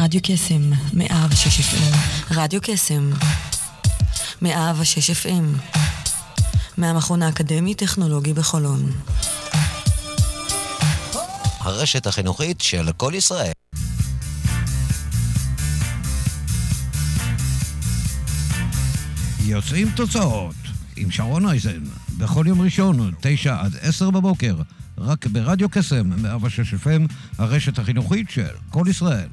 רדיו קסם, מאה ושש FM. רדיו קסם, מאה ושש FM. מהמכון האקדמי-טכנולוגי בחולון. הרשת החינוכית של כל ישראל. יוצאים תוצאות עם שרון אייזן, בכל יום ראשון, תשע עד עשר בבוקר, רק ברדיו קסם, 106 FM, הרשת החינוכית של כל ישראל.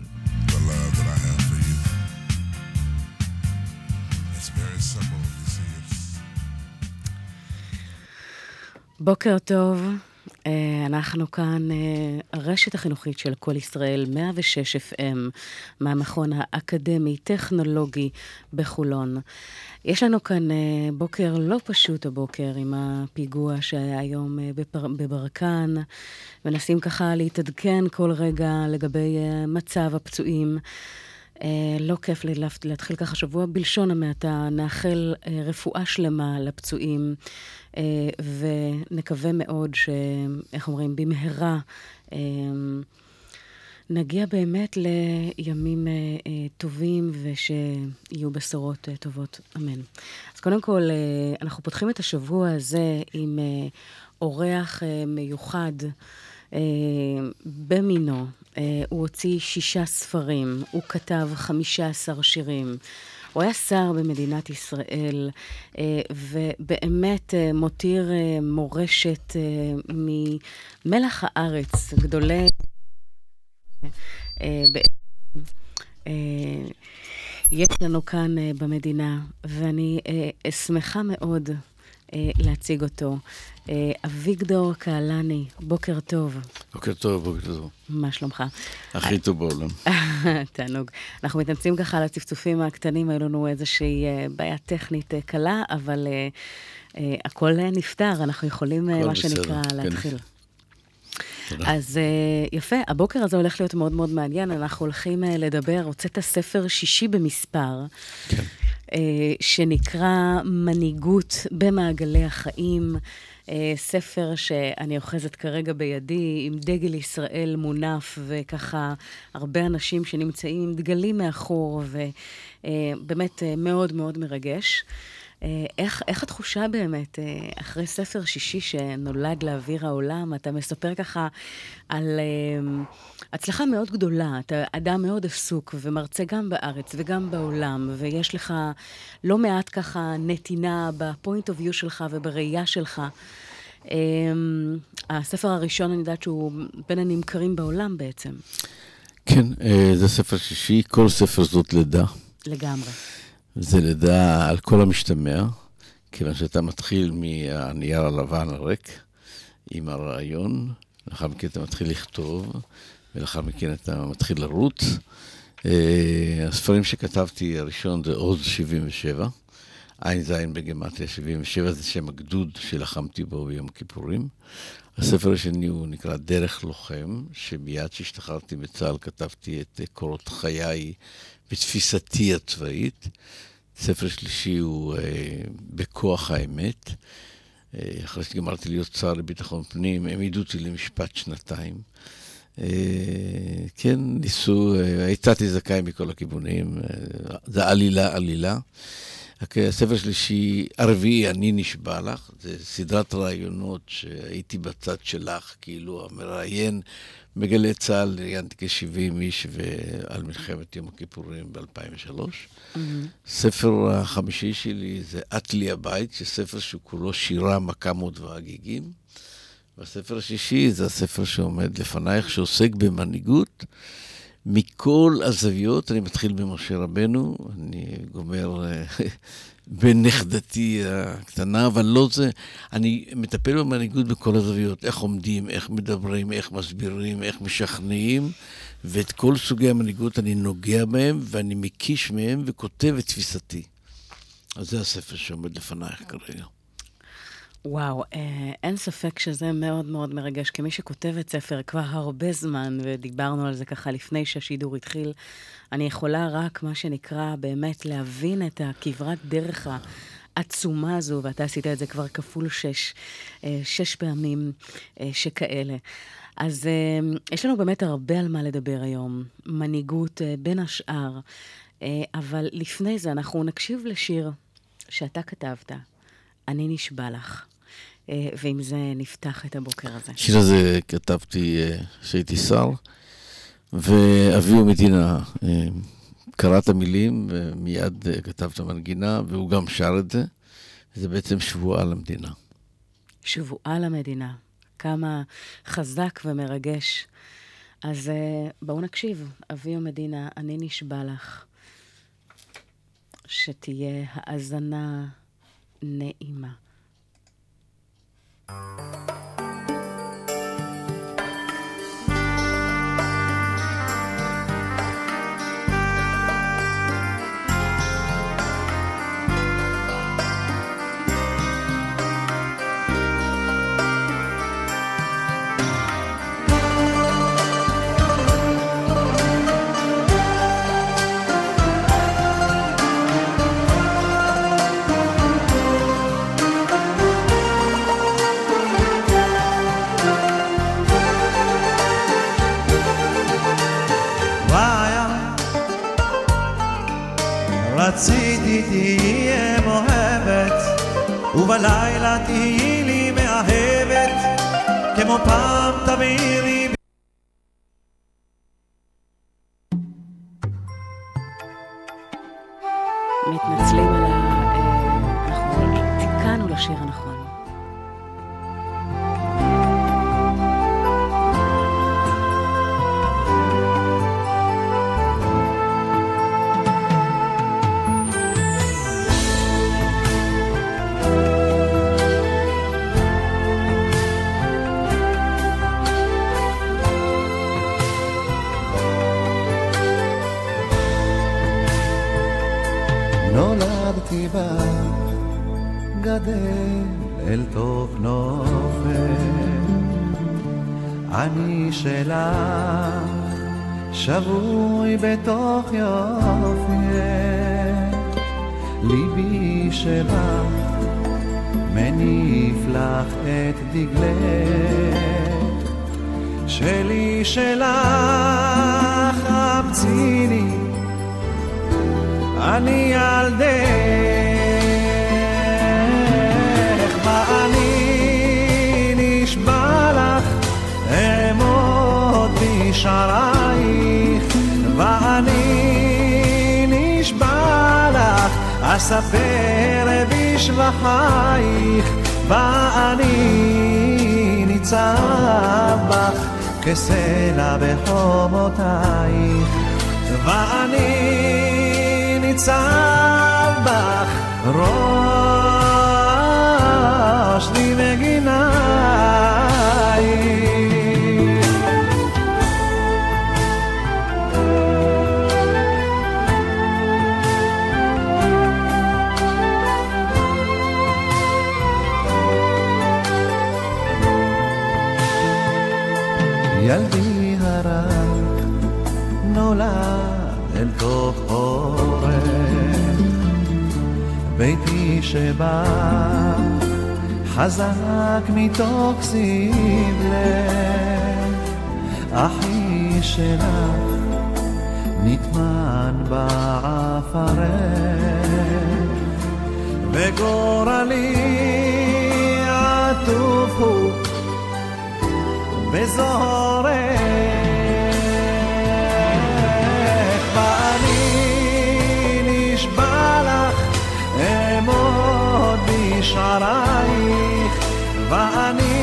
בוקר טוב, אה, אנחנו כאן, אה, הרשת החינוכית של כל ישראל, 106 FM, מהמכון האקדמי-טכנולוגי בחולון. יש לנו כאן אה, בוקר לא פשוט הבוקר עם הפיגוע שהיה היום בברקן. מנסים ככה להתעדכן כל רגע לגבי מצב הפצועים. לא כיף לי להתחיל ככה שבוע בלשון המעטה. נאחל רפואה שלמה לפצועים. אה, ונקווה מאוד ש... איך אומרים? במהרה אה, נגיע באמת לימים אה, טובים ושיהיו בשורות טובות. אמן. אז קודם כל, אנחנו פותחים את השבוע הזה עם אורח מיוחד. במינו, הוא הוציא שישה ספרים, הוא כתב חמישה עשר שירים. הוא היה שר במדינת ישראל, אה, ובאמת אה, מותיר אה, מורשת ממלח הארץ, גדולי... יש לנו כאן במדינה, ואני שמחה מאוד להציג אותו. אה, אביגדור קהלני, בוקר טוב. בוקר טוב, בוקר טוב. מה שלומך? הכי טוב בעולם. תענוג. אנחנו מתנצלים ככה על הצפצופים הקטנים, היו לנו איזושהי אה, בעיה טכנית אה, קלה, אבל הכל נפתר, אנחנו יכולים, מה שנקרא, כן. להתחיל. תודה. אז יפה, הבוקר הזה הולך להיות מאוד מאוד מעניין, אנחנו הולכים לדבר, הוצאת ספר שישי במספר. כן. שנקרא מנהיגות במעגלי החיים. אה, ספר שאני אוחזת כרגע בידי, עם דגל ישראל מונף, וככה הרבה אנשים שנמצאים עם דגלים מאחור, ובאמת אה, מאוד מאוד מרגש. אה, איך, איך התחושה באמת, אחרי ספר שישי שנולד לאוויר העולם, אתה מספר ככה על הצלחה מאוד גדולה, אתה אדם מאוד עסוק ומרצה גם בארץ וגם בעולם, ויש לך לא מעט ככה נתינה בפוינט אוף יו שלך ובראייה שלך. הספר הראשון, אני יודעת שהוא בין הנמכרים בעולם בעצם. כן, אה, זה ספר שישי, כל ספר זאת לידה. לגמרי. זה לידה על כל המשתמע, כיוון שאתה מתחיל מהנייר הלבן הריק עם הרעיון, לאחר מכן אתה מתחיל לכתוב, ולאחר מכן אתה מתחיל לרוץ. אה, הספרים שכתבתי, הראשון זה עוז 77. ע"ז בגמטיה 77, זה שם הגדוד שלחמתי בו ביום הכיפורים. הספר השני הוא נקרא דרך לוחם, שמיד כשהשתחררתי בצה"ל כתבתי את קורות חיי בתפיסתי הצבאית. ספר שלישי הוא אה, בכוח האמת. אה, אחרי שגמרתי להיות שר לביטחון פנים, הם העידו אותי למשפט שנתיים. אה, כן, ניסו, אה, הצעתי זכאי מכל הכיוונים, אה, זה עלילה, עלילה. הספר שלישי, הרביעי, אני נשבע לך, זה סדרת רעיונות שהייתי בצד שלך, כאילו המראיין מגלה צה"ל, ראיינתי כ-70 איש על מלחמת יום הכיפורים ב-2003. Mm-hmm. ספר החמישי שלי זה "את לי הבית", שספר שכולו שירה, מכמות והגיגים. והספר השישי זה הספר שעומד לפנייך, שעוסק במנהיגות. מכל הזוויות, אני מתחיל במשה רבנו, אני גומר אה, בנכדתי הקטנה, אבל לא זה, אני מטפל במנהיגות בכל הזוויות, איך עומדים, איך מדברים, איך מסבירים, איך משכנעים, ואת כל סוגי המנהיגות אני נוגע בהם, ואני מקיש מהם וכותב את תפיסתי. אז זה הספר שעומד לפנייך כרגע. וואו, אה, אין ספק שזה מאוד מאוד מרגש. כמי שכותבת ספר כבר הרבה זמן, ודיברנו על זה ככה לפני שהשידור התחיל, אני יכולה רק, מה שנקרא, באמת להבין את הכברת דרך העצומה הזו, ואתה עשית את זה כבר כפול שש, שש פעמים שכאלה. אז יש לנו באמת הרבה על מה לדבר היום. מנהיגות בין השאר, אבל לפני זה אנחנו נקשיב לשיר שאתה כתבת, אני נשבע לך. ועם זה נפתח את הבוקר הזה. שיר הזה כתבתי כשהייתי שר, ואבי ומדינה קרא את המילים ומיד כתב את המנגינה, והוא גם שר את זה. זה בעצם שבועה למדינה. שבועה למדינה. כמה חזק ומרגש. אז בואו נקשיב. אבי ומדינה, אני נשבע לך שתהיה האזנה נעימה. Música רציתי תהיה מאוהבת, ובלילה תהיי לי מאהבת, כמו פעם תבעירי מתנצלים על ה... אה, אנחנו תיקנו לשיר הנכון. שלך, שבוי בתוך יופי. ליבי שלך, מניף לך את דגלך. שלי שלך, המציני, אני ילדך. אספר בשבחייך, ואני ניצב בך כסלע בחומותייך, ואני ניצב בך ראש נולד אל תוך אורך. ביתי שבא חזק מתוך סבלך אחי שלך נטמן בעפרך וגורלי עטוף הוא וזורק בשערייך ואני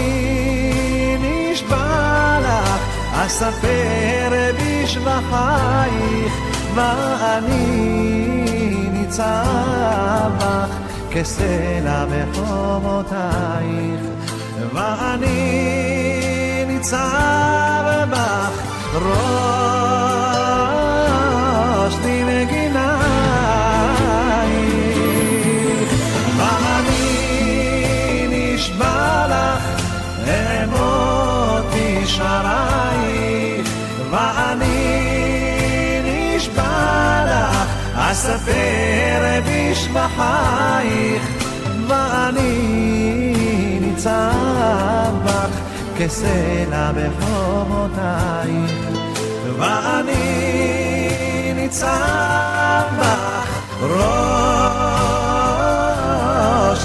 נשבע לך אספר בשבחייך ואני ניצב בך כסלע בחומותייך ואני ניצב בך ראש בשערייך ואני נשבע לך? אספר בשבחייך ואני ניצב בך? כסלע בחומותייך, ואני ניצב בך? ראש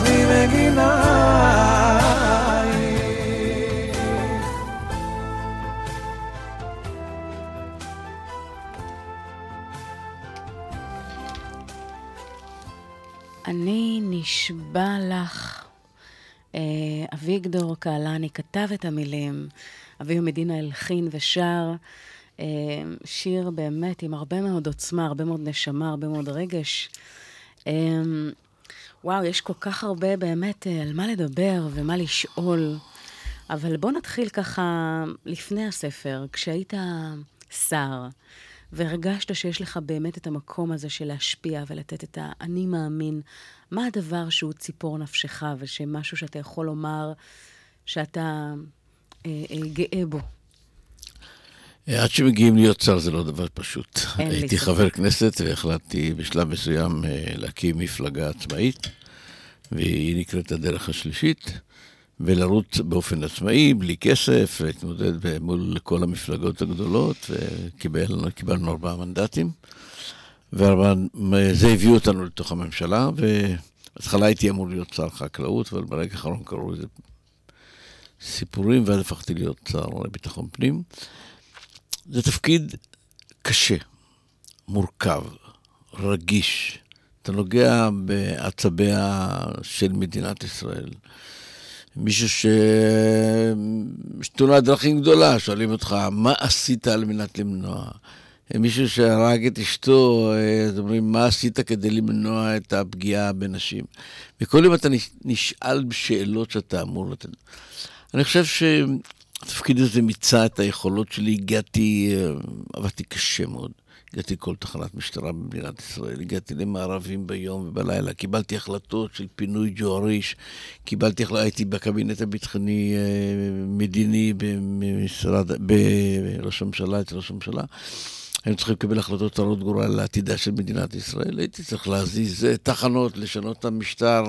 לי מגינה אני נשבע לך. אה, אביגדור קהלני כתב את המילים, אביהו מדינה הלחין ושר. אה, שיר באמת עם הרבה מאוד עוצמה, הרבה מאוד נשמה, הרבה מאוד רגש. אה, וואו, יש כל כך הרבה באמת על מה לדבר ומה לשאול. אבל בוא נתחיל ככה לפני הספר, כשהיית שר. והרגשת שיש לך באמת את המקום הזה של להשפיע ולתת את האני מאמין, מה הדבר שהוא ציפור נפשך ושמשהו שאתה יכול לומר שאתה אה, אה, גאה בו? עד שמגיעים להיות שר זה לא דבר פשוט. הייתי חבר כנסת והחלטתי בשלב מסוים אה, להקים מפלגה עצמאית, והיא נקראת הדרך השלישית. ולרוץ באופן עצמאי, בלי כסף, להתמודד מול כל המפלגות הגדולות, וקיבלנו ארבעה מנדטים. וזה הביא אותנו לתוך הממשלה, ובהתחלה הייתי אמור להיות שר חקלאות, אבל ברגע האחרון קראו לזה סיפורים, ואז הפכתי להיות שר לביטחון פנים. זה תפקיד קשה, מורכב, רגיש. אתה נוגע בעצביה של מדינת ישראל. מישהו ש... תאונת דרכים גדולה, שואלים אותך, מה עשית על מנת למנוע? מישהו שהרג את אשתו, אז אומרים, מה עשית כדי למנוע את הפגיעה בנשים? וכל יום אתה נשאל בשאלות שאתה אמור לתת. אני חושב שהתפקיד הזה מיצה את היכולות שלי, הגעתי, אה, עבדתי קשה מאוד. הגעתי לכל תחנת משטרה במדינת ישראל, הגעתי למערבים ביום ובלילה, קיבלתי החלטות של פינוי ג'ואריש, קיבלתי הייתי בקבינט הביטחוני-מדיני אה, במשרד, בראש הממשלה, אצל ראש הממשלה. היינו צריכים לקבל החלטות הרות גורל לעתידה של מדינת ישראל. הייתי צריך להזיז אה, תחנות, לשנות את המשטר,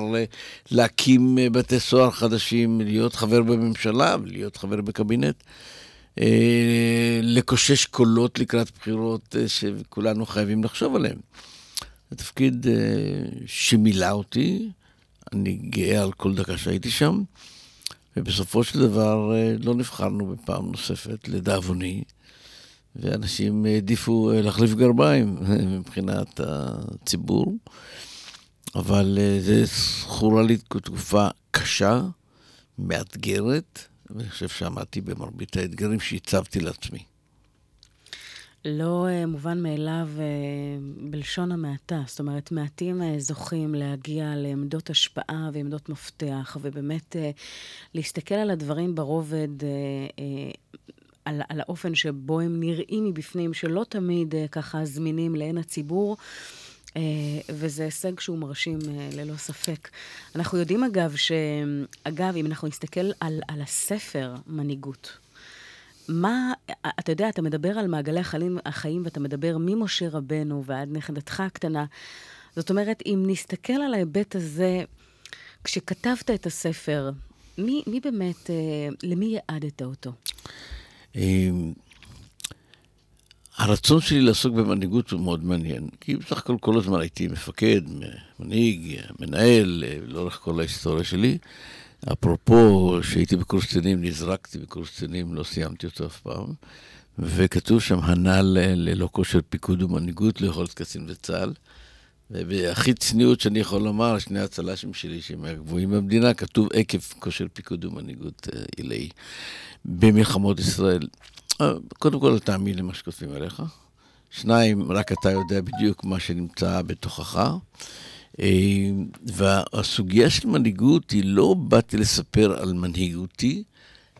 להקים אה, בתי סוהר חדשים, להיות חבר בממשלה ולהיות חבר בקבינט. אה, לקושש קולות לקראת בחירות אה, שכולנו חייבים לחשוב עליהן. זה תפקיד אה, שמילא אותי, אני גאה על כל דקה שהייתי שם, ובסופו של דבר לא נבחרנו בפעם נוספת, לדאבוני, ואנשים העדיפו להחליף גרביים מבחינת הציבור, אבל זה זכורה לי תקופה קשה, מאתגרת, ואני חושב שעמדתי במרבית האתגרים שהצבתי לעצמי. לא uh, מובן מאליו uh, בלשון המעטה. זאת אומרת, מעטים uh, זוכים להגיע לעמדות השפעה ועמדות מפתח, ובאמת להסתכל על הדברים ברובד, על, על האופן שבו הם נראים מבפנים, שלא תמיד ככה זמינים לעין הציבור. אה, וזה הישג שהוא מרשים אה, ללא ספק. אנחנו יודעים אגב, שאגב, אם אנחנו נסתכל על, על הספר מנהיגות, מה, אתה יודע, אתה מדבר על מעגלי החיים, החיים ואתה מדבר ממשה רבנו ועד נכדתך הקטנה. זאת אומרת, אם נסתכל על ההיבט הזה, כשכתבת את הספר, מי, מי באמת, אה, למי יעדת אותו? הרצון שלי לעסוק במנהיגות הוא מאוד מעניין, כי בסך הכל כל הזמן הייתי מפקד, מנהיג, מנהל, לאורך כל ההיסטוריה שלי. אפרופו, שהייתי בקורס קצינים, נזרקתי בקורס קצינים, לא סיימתי אותו אף פעם. וכתוב שם, הנ"ל ללא כושר פיקוד ומנהיגות, לא יכול להיות קצין בצה"ל. והכי צניעות שאני יכול לומר, שני הצל"שים שלי, שהם מהגבוהים במדינה, כתוב עקב כושר פיקוד ומנהיגות עילאי במלחמות ישראל. קודם כל, תאמין למה שכותבים עליך. שניים, רק אתה יודע בדיוק מה שנמצא בתוכך. אה, והסוגיה של מנהיגות היא לא באתי לספר על מנהיגותי,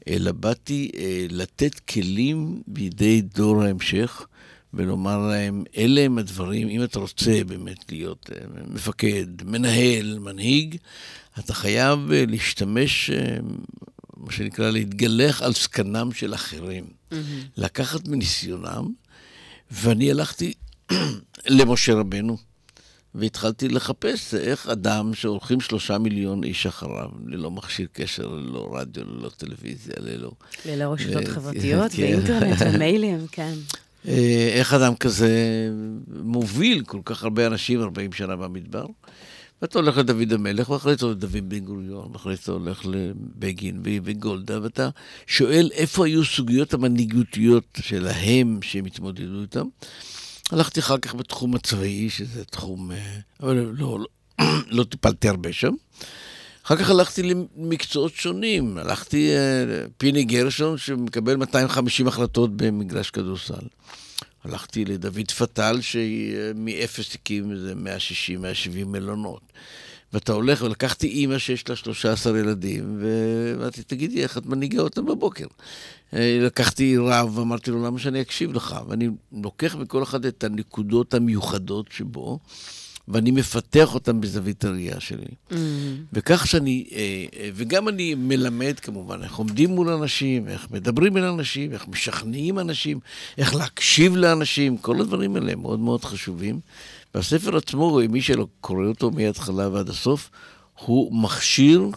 אלא באתי אה, לתת כלים בידי דור ההמשך ולומר להם, אלה הם הדברים, אם אתה רוצה באמת להיות אה, מפקד, מנהל, מנהיג, אתה חייב להשתמש מה שנקרא, להתגלח על זקנם של אחרים. Mm-hmm. לקחת מניסיונם, ואני הלכתי למשה רבנו, והתחלתי לחפש איך אדם שהולכים שלושה מיליון איש אחריו, ללא מכשיר קשר, ללא רדיו, ללא טלוויזיה, ללא... ללא רשתות חברתיות כן. ואינטרנט ומיילים, כן. אה, איך אדם כזה מוביל כל כך הרבה אנשים 40 שנה במדבר? ואתה הולך לדוד המלך, ואחרי זה לדוד בן גוריון, ואחרי זה הולך לבגין וגולדה, ואתה שואל איפה היו סוגיות המנהיגותיות שלהם שהם התמודדו איתם. הלכתי אחר כך בתחום הצבאי, שזה תחום... אה, אבל לא, לא, לא טיפלתי הרבה שם. אחר כך הלכתי למקצועות שונים. הלכתי, אה, פיני גרשון, שמקבל 250 החלטות במגרש כדורסל. הלכתי לדוד פטל, שמאפס הקים איזה 160-170 מלונות. ואתה הולך, ולקחתי אימא שיש לה 13 ילדים, ואמרתי, תגידי, איך את מנהיגה אותם בבוקר? אה, לקחתי רב, אמרתי לו, למה שאני אקשיב לך? ואני לוקח מכל אחד את הנקודות המיוחדות שבו. ואני מפתח אותם בזווית הראייה שלי. Mm-hmm. וכך שאני, אה, אה, וגם אני מלמד כמובן, איך עומדים מול אנשים, איך מדברים אל אנשים, איך משכנעים אנשים, איך להקשיב לאנשים, כל הדברים האלה הם מאוד מאוד חשובים. והספר עצמו, מי שלא קורא אותו מההתחלה ועד הסוף, הוא מכשיר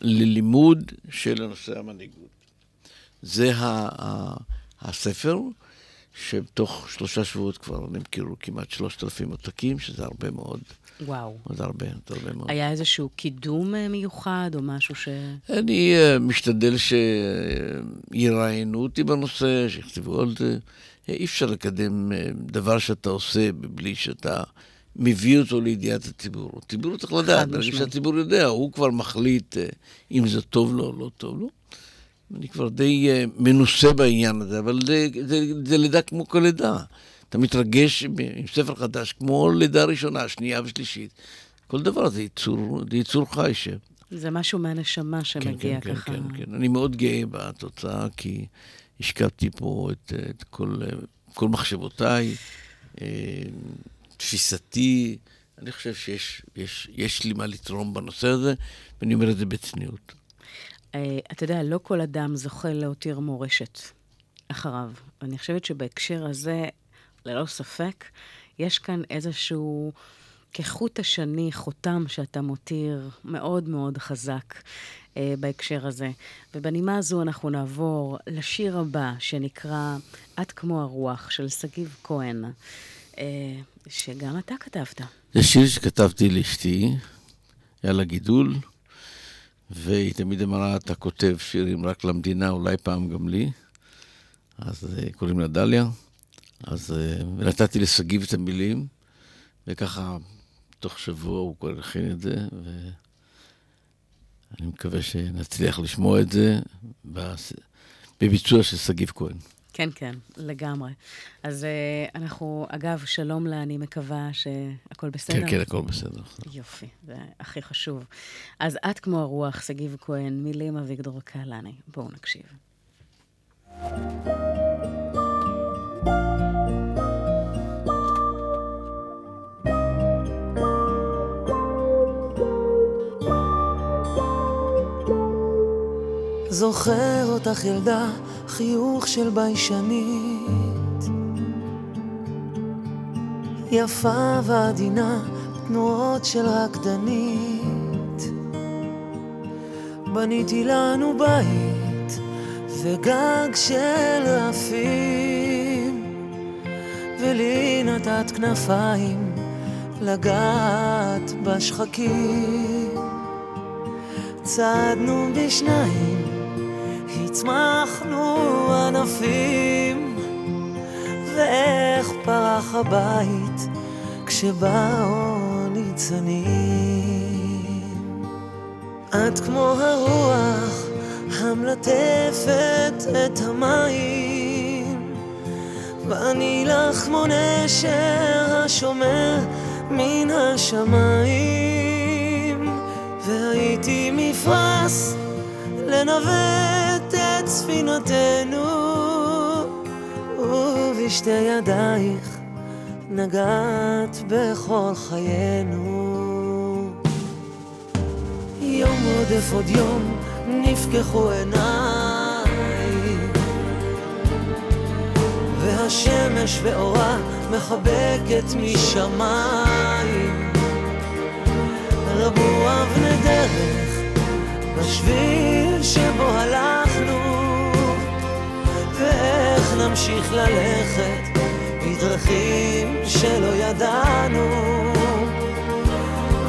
ללימוד של הנושא המנהיגות. זה הספר. שתוך שלושה שבועות כבר נמכרו כמעט שלושת אלפים עותקים, שזה הרבה מאוד. וואו. עוד הרבה, עוד הרבה מאוד. היה איזשהו קידום אה, מיוחד או משהו ש... אני uh, משתדל שיראיינו אותי בנושא, שיכתבו עוד... Uh, אי אפשר לקדם דבר שאתה עושה בלי שאתה מביא אותו לידיעת הציבור. הציבור צריך לדעת, ברגע שהציבור יודע, הוא כבר מחליט אם זה טוב לו או לא טוב לו. אני כבר די uh, מנוסה בעניין הזה, אבל זה, זה, זה לידה כמו כל לידה. אתה מתרגש עם ספר חדש, כמו לידה ראשונה, שנייה ושלישית. כל דבר זה ייצור, זה ייצור חי ש... זה משהו מהנשמה שמגיע כן, כן, ככה. כן, כן, כן. אני מאוד גאה בתוצאה, כי השקעתי פה את, את כל, כל מחשבותיי, אה, תפיסתי. אני חושב שיש יש, יש לי מה לתרום בנושא הזה, ואני אומר את זה בצניעות. אה, אתה יודע, לא כל אדם זוכה להותיר מורשת אחריו. אני חושבת שבהקשר הזה, ללא ספק, יש כאן איזשהו, כחוט השני, חותם שאתה מותיר מאוד מאוד חזק אה, בהקשר הזה. ובנימה הזו אנחנו נעבור לשיר הבא, שנקרא "את כמו הרוח" של שגיב כהן, אה, שגם אתה כתבת. זה שיר שכתבתי לאשתי, היה לה גידול. והיא תמיד אמרה, אתה כותב שירים רק למדינה, אולי פעם גם לי. אז uh, קוראים לה דליה. אז uh, נתתי לשגיב את המילים, וככה, תוך שבוע הוא כבר הכין את זה, ואני מקווה שנצליח לשמוע את זה בביצוע של שגיב כהן. כן, כן, לגמרי. אז uh, אנחנו, אגב, שלום לה, אני מקווה שהכל בסדר. כן, כן, הכל בסדר. יופי, זה הכי חשוב. אז את כמו הרוח, שגיב כהן, מילים אביגדור קהלני. בואו נקשיב. זוכר אותך ילדה חיוך של ביישנית. יפה ועדינה, תנועות של רקדנית. בניתי לנו בית וגג של רפים. ולי נתת כנפיים לגעת בשחקים. צעדנו בשניים הצמחנו ענפים, ואיך פרח הבית כשבאו ניצנים. את כמו הרוח המלטפת את המים, ואני לך כמו נשר השומר מן השמיים, והייתי מפרש לנווט ספינתנו, ובשתי ידייך נגעת בכל חיינו. יום עודף עוד יום נפקחו עיניי, השמש ואורה מחבקת משמיים. רבו אבני דרך בשביל שבו הלכנו, ואיך נמשיך ללכת בדרכים שלא ידענו.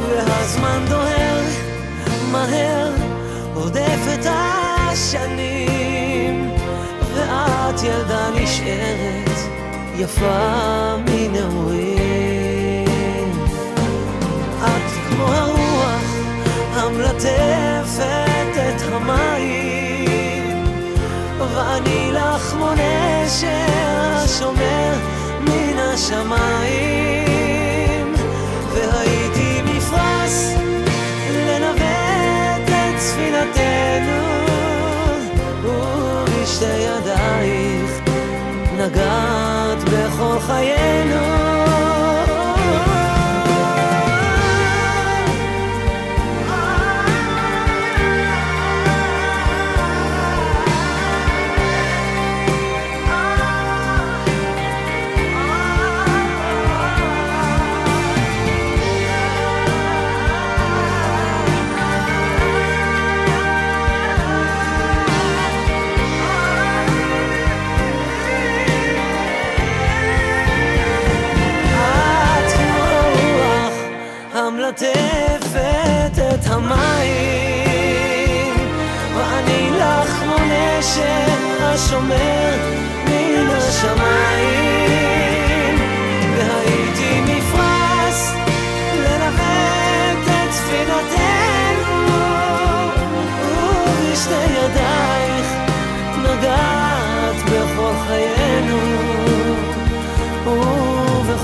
והזמן דוהר מהר, עודף את השנים, ואת ילדה נשארת, יפה מנעורים. את כמו הרוח המלטפת בכל חיינו.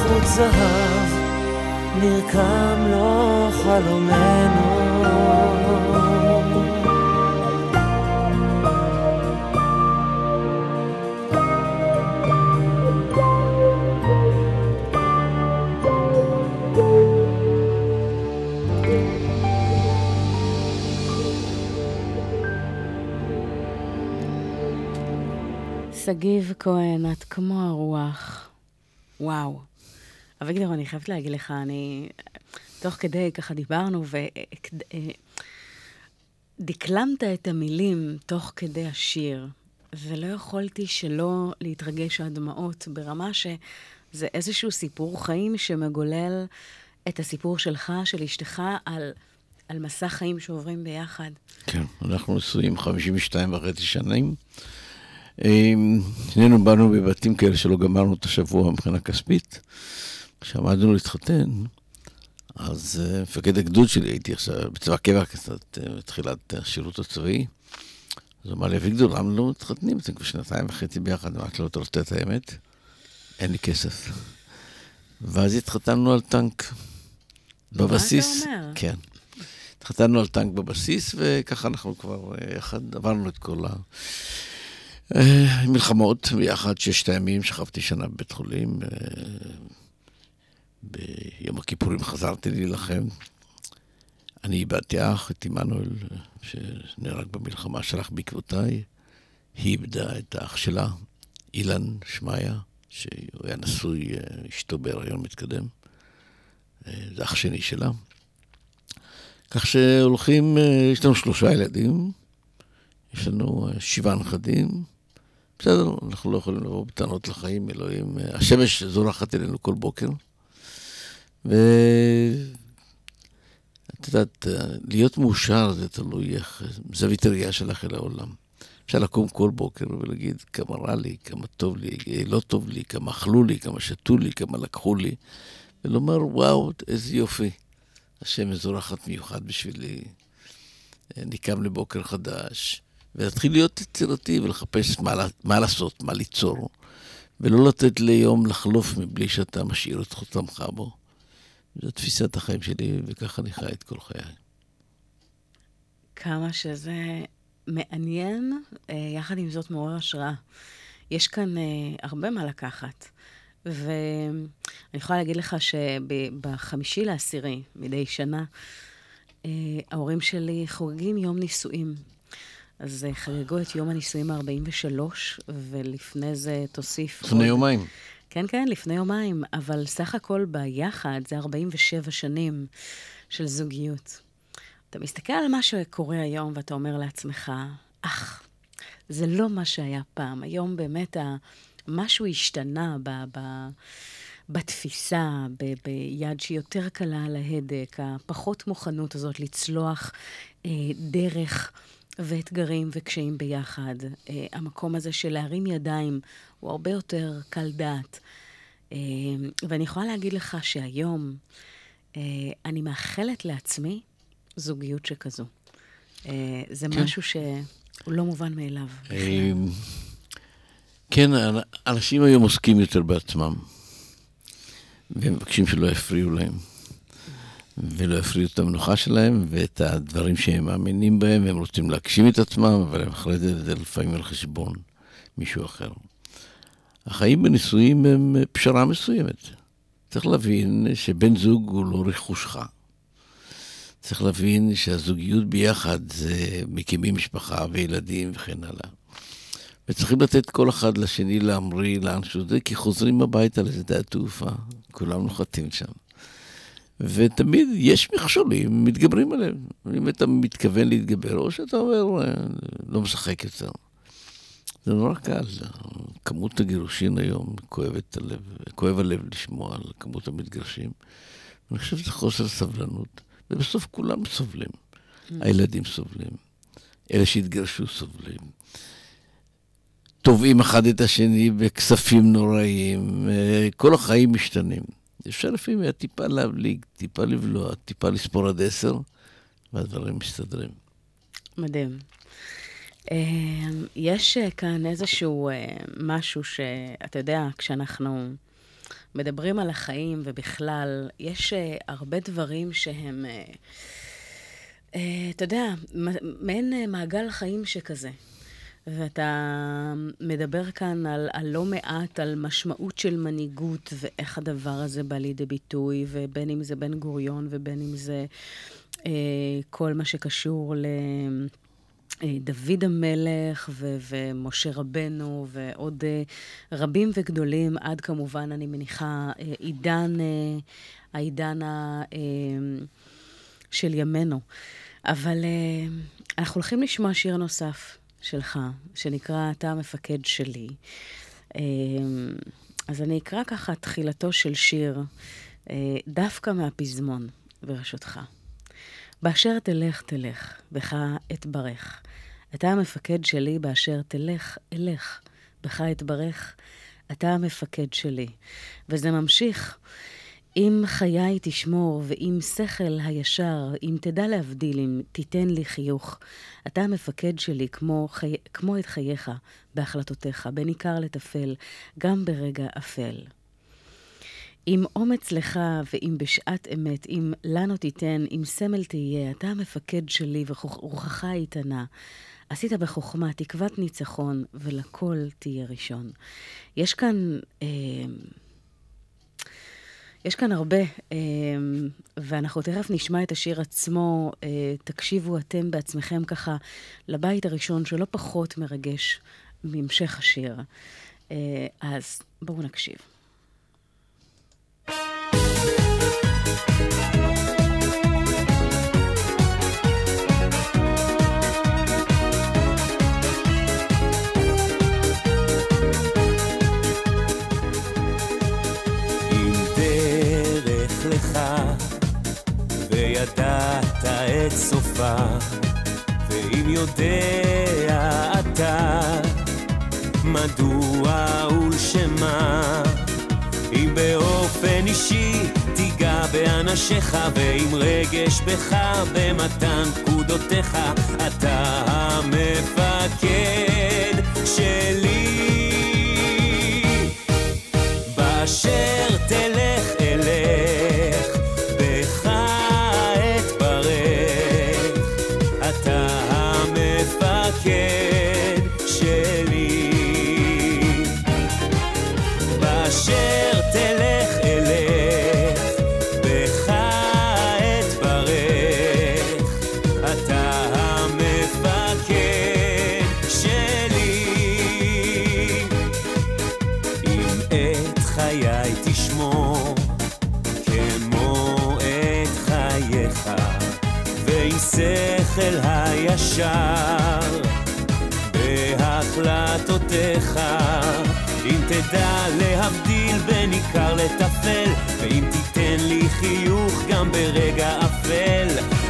ובחוט זהב נרקם לו חלומנו. שגיב כהן, את כמו הרוח. וואו. אביגדור, אני חייבת להגיד לך, אני... תוך כדי ככה דיברנו, ודקלמת את המילים תוך כדי השיר, ולא יכולתי שלא להתרגש עד דמעות, ברמה שזה איזשהו סיפור חיים שמגולל את הסיפור שלך, של אשתך, על, על מסע חיים שעוברים ביחד. כן, אנחנו נשואים 52 וחצי שנים. אמ, שנינו באנו בבתים כאלה שלא גמרנו את השבוע מבחינה כספית. כשעמדנו להתחתן, אז uh, מפקד הגדוד שלי, הייתי עכשיו בצבא קבע קצת, uh, בתחילת השירות הצבאי, אז הוא אמר לי, אביגדור, למה לא מתחתנים? אתם כבר שנתיים וחצי ביחד, אמרתי לו, אתה רוצה את האמת? אין לי כסף. ואז התחתנו על טנק בבסיס. מה אתה אומר? כן. התחתנו על טנק בבסיס, וככה אנחנו כבר uh, יחד עברנו את כל המלחמות ביחד, ששת הימים, שכבתי שנה בבית חולים. ביום הכיפורים חזרתי להילחם. אני איבדתי אח, את עמנואל, שנהרג במלחמה, שלח בעקבותיי. היא איבדה את האח שלה, אילן שמעיה, שהוא היה נשוי, אשתו בהיריון מתקדם. זה אח שני שלה. כך שהולכים, יש לנו שלושה ילדים, יש לנו שבעה נכדים. בסדר, אנחנו לא יכולים לבוא בטענות לחיים, אלוהים. השמש זורחת אלינו כל בוקר. ואת יודעת, להיות מאושר זה תלוי איך, זווית הראייה שלך אל העולם. אפשר לקום כל בוקר ולהגיד כמה רע לי, כמה טוב לי, לא טוב לי, כמה אכלו לי, כמה שתו לי, כמה לקחו לי, ולומר, וואו, איזה יופי. השם זורחת מיוחד בשבילי. אני קם לבוקר חדש, ולהתחיל להיות יצירתי ולחפש מה, מה לעשות, מה ליצור, ולא לתת ליום לחלוף מבלי שאתה משאיר את חותמך בו. זו תפיסת החיים שלי, וככה אני חי את כל חיי. כמה שזה מעניין, אה, יחד עם זאת מעורר השראה. יש כאן אה, הרבה מה לקחת. ואני יכולה להגיד לך שבחמישי לעשירי, מדי שנה, אה, ההורים שלי חוגגים יום נישואים. אז חגגו את יום הנישואים ה-43, ולפני זה תוסיף... לפני עוד... יומיים. כן, כן, לפני יומיים, אבל סך הכל ביחד זה 47 שנים של זוגיות. אתה מסתכל על מה שקורה היום ואתה אומר לעצמך, אך, זה לא מה שהיה פעם. היום באמת ה... משהו השתנה ב... ב... בתפיסה, ב... ביד שהיא יותר קלה על ההדק, הפחות מוכנות הזאת לצלוח אה, דרך ואתגרים וקשיים ביחד. אה, המקום הזה של להרים ידיים הוא הרבה יותר קל דעת. אה, ואני יכולה להגיד לך שהיום אה, אני מאחלת לעצמי זוגיות שכזו. אה, זה כן. משהו שהוא לא מובן מאליו. כן, אנשים היום עוסקים יותר בעצמם, והם מבקשים שלא יפריעו להם. ולא יפריעו את המנוחה שלהם ואת הדברים שהם מאמינים בהם, והם רוצים להגשים את עצמם, אבל הם אחרי זה, זה לפעמים על חשבון מישהו אחר. החיים בנישואים הם פשרה מסוימת. צריך להבין שבן זוג הוא לא רכושך. צריך להבין שהזוגיות ביחד זה מקימים משפחה וילדים וכן הלאה. וצריכים לתת כל אחד לשני להמריא לאן שהוא זה, כי חוזרים הביתה לשדה התעופה, כולם נוחתים שם. ותמיד יש מכשולים, מתגברים עליהם. אם אתה מתכוון להתגבר, או שאתה אומר, אה, לא משחק יותר. זה נורא קל, כמות הגירושין היום, כואבת הלב, כואב הלב לשמוע על כמות המתגרשים. אני חושב שזה חוסר סבלנות, ובסוף כולם סובלים. Mm. הילדים סובלים, אלה שהתגרשו סובלים. תובעים אחד את השני בכספים נוראיים, אה, כל החיים משתנים. אפשר לפעמים טיפה להבליג, טיפה לבלוע, טיפה לספור עד עשר, והדברים מסתדרים. מדהים. אמ, יש אה, כאן איזשהו אה, משהו שאתה יודע, כשאנחנו מדברים על החיים ובכלל, יש אה, הרבה דברים שהם, אתה יודע, מעין מעגל חיים שכזה. ואתה מדבר כאן על, על לא מעט, על משמעות של מנהיגות ואיך הדבר הזה בא לידי ביטוי, ובין אם זה בן גוריון ובין אם זה אה, כל מה שקשור ל... אה, המלך ו- ומשה רבנו ועוד uh, רבים וגדולים, עד כמובן, אני מניחה, uh, עידן, uh, העידן uh, של ימינו. אבל uh, אנחנו הולכים לשמוע שיר נוסף שלך, שנקרא "אתה המפקד שלי". Uh, אז אני אקרא ככה תחילתו של שיר, uh, דווקא מהפזמון, ברשותך. באשר תלך, תלך, בך אתברך. אתה המפקד שלי באשר תלך, אלך, בך אתברך. אתה המפקד שלי. וזה ממשיך. אם חיי תשמור, ואם שכל הישר, אם תדע להבדיל, אם תיתן לי חיוך, אתה המפקד שלי כמו, חי... כמו את חייך בהחלטותיך, בין עיקר לטפל, גם ברגע אפל. אם אומץ לך ואם בשעת אמת, אם לנו תיתן, אם סמל תהיה, אתה המפקד שלי ורוחך איתנה. עשית בחוכמה תקוות ניצחון, ולכל תהיה ראשון. יש כאן... אה, יש כאן הרבה, אה, ואנחנו תכף נשמע את השיר עצמו. אה, תקשיבו אתם בעצמכם ככה לבית הראשון, שלא פחות מרגש מהמשך השיר. אה, אז בואו נקשיב. וידעת את סופה, ואם יודע אתה מדוע ולשמה אם באופן אישי תיגע באנשיך, ועם רגש בך במתן פקודותיך, אתה המפקד שלי. בהחלטותיך, אם תדע להבדיל בין עיקר לטפל, ואם תיתן לי חיוך גם ברגע אפל,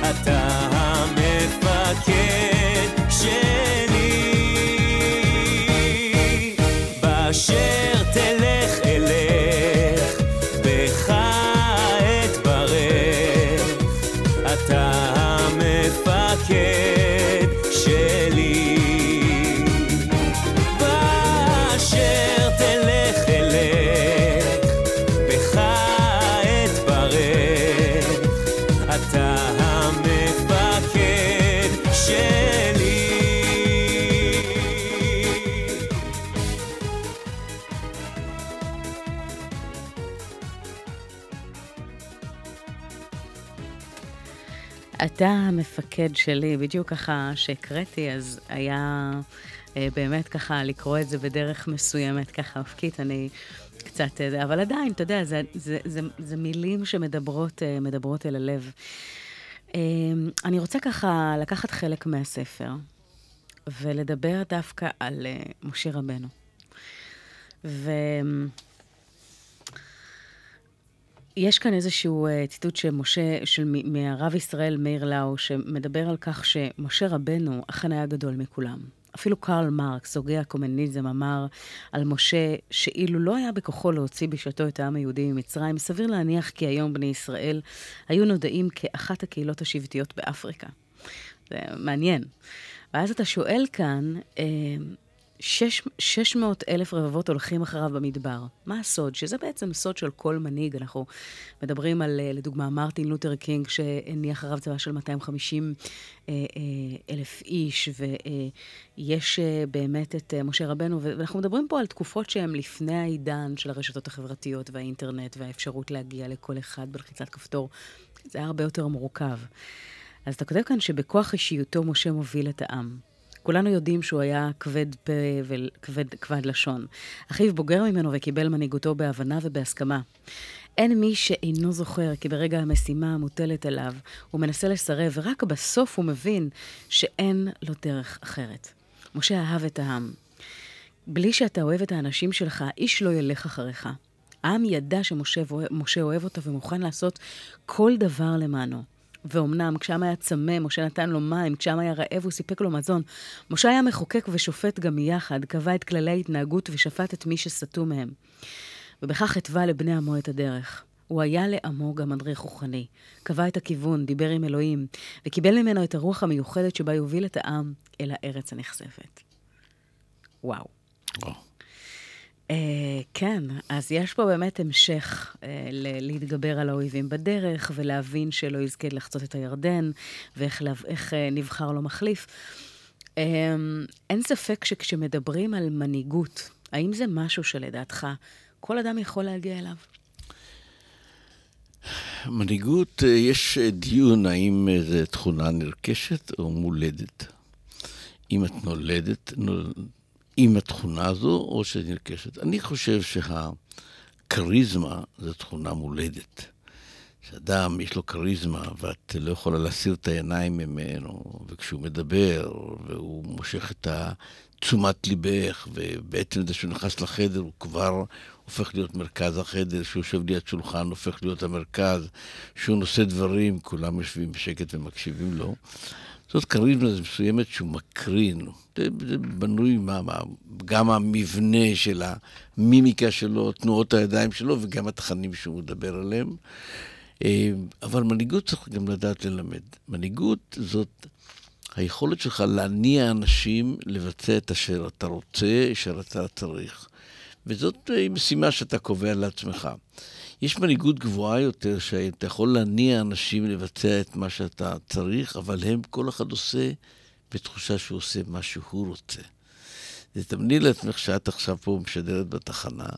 אתה המפקד שלי. אתה המפקד שלי, בדיוק ככה שהקראתי, אז היה אה, באמת ככה לקרוא את זה בדרך מסוימת, ככה אופקית, אני קצת, אה, אבל עדיין, אתה יודע, זה, זה, זה, זה מילים שמדברות אה, מדברות אל הלב. אה, אני רוצה ככה לקחת חלק מהספר ולדבר דווקא על אה, משה רבנו. ו... יש כאן איזשהו uh, ציטוט של, מ- מהרב ישראל מאיר לאו, שמדבר על כך שמשה רבנו אכן היה גדול מכולם. אפילו קרל מרקס, הוגה הקומוניזם, אמר על משה שאילו לא היה בכוחו להוציא בשעתו את העם היהודי ממצרים, סביר להניח כי היום בני ישראל היו נודעים כאחת הקהילות השבטיות באפריקה. זה מעניין. ואז אתה שואל כאן, אה, שש- 600 אלף רבבות הולכים אחריו במדבר. מה הסוד? שזה בעצם סוד של כל מנהיג. אנחנו מדברים על, אה, לדוגמה, מרטין לותר קינג, שהניח אחריו צבא של 250 אה, אה, אלף איש, ויש באמת את משה רבנו, ואנחנו מדברים פה על תקופות שהן לפני העידן של הרשתות החברתיות והאינטרנט, והאפשרות להגיע לכל אחד בלחיצת כפתור. זה היה הרבה יותר מורכב. אז אתה כותב כאן שבכוח אישיותו משה מוביל את העם. כולנו יודעים שהוא היה כבד פה וכבד כבד לשון. אחיו בוגר ממנו וקיבל מנהיגותו בהבנה ובהסכמה. אין מי שאינו זוכר כי ברגע המשימה המוטלת עליו, הוא מנסה לסרב, ורק בסוף הוא מבין שאין לו דרך אחרת. משה אהב את העם. בלי שאתה אוהב את האנשים שלך, איש לא ילך אחריך. העם ידע שמשה משה אוהב אותו ומוכן לעשות כל דבר למענו. ואומנם, כשעם היה צמא, משה נתן לו מים, כשעם היה רעב, הוא סיפק לו מזון. משה היה מחוקק ושופט גם יחד, קבע את כללי ההתנהגות ושפט את מי שסטו מהם. ובכך התווה לבני עמו את הדרך. הוא היה לעמו גם מדריך רוחני. קבע את הכיוון, דיבר עם אלוהים, וקיבל ממנו את הרוח המיוחדת שבה יוביל את העם אל הארץ הנכספת. וואו. וואו. Uh, כן, אז יש פה באמת המשך ל- להתגבר על האויבים בדרך, ולהבין שלא יזכה לחצות את הירדן, ואיך uh, נבחר לו מחליף. Um, אין ספק שכשמדברים על מנהיגות, האם זה משהו שלדעתך כל אדם יכול להגיע אליו? מנהיגות, אה, יש אה, דיון האם אה, זו תכונה נרכשת או מולדת. אם את נולדת נול... עם התכונה הזו או שנרכשת. אני חושב שהכריזמה זו תכונה מולדת. שאדם יש לו כריזמה ואת לא יכולה להסיר את העיניים ממנו, וכשהוא מדבר והוא מושך את תשומת ליבך, ובעצם זה שהוא נכנס לחדר הוא כבר הופך להיות מרכז החדר, שהוא יושב ליד שולחן הופך להיות המרכז, שהוא נושא דברים, כולם יושבים בשקט ומקשיבים לו. זאת כריזמה מסוימת שהוא מקרין, זה, זה בנוי מה, מה, גם המבנה של המימיקה שלו, תנועות הידיים שלו וגם התכנים שהוא מדבר עליהם. אבל מנהיגות צריך גם לדעת ללמד. מנהיגות זאת היכולת שלך להניע אנשים לבצע את אשר אתה רוצה, אשר אתה צריך. וזאת משימה שאתה קובע לעצמך. יש מנהיגות גבוהה יותר, שאתה יכול להניע אנשים לבצע את מה שאתה צריך, אבל הם, כל אחד עושה בתחושה שהוא עושה מה שהוא רוצה. זה תמני לעצמך שאת עכשיו פה משדרת בתחנה,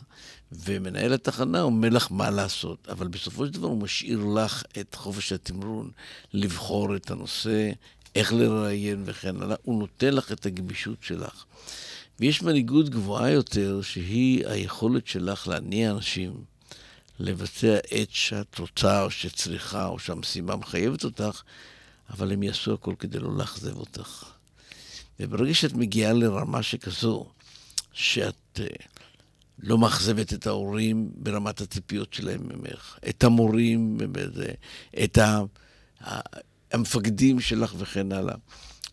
ומנהל התחנה אומר לך מה לעשות, אבל בסופו של דבר הוא משאיר לך את חופש התמרון לבחור את הנושא, איך לראיין וכן הלאה, הוא נותן לך את הגמישות שלך. ויש מנהיגות גבוהה יותר, שהיא היכולת שלך להניע אנשים לבצע את שאת רוצה, או שצריכה, או שהמשימה מחייבת אותך, אבל הם יעשו הכל כדי לא לאכזב אותך. וברגע שאת מגיעה לרמה שכזו, שאת uh, לא מאכזבת את ההורים ברמת הציפיות שלהם ממך, את המורים, את המפקדים שלך וכן הלאה.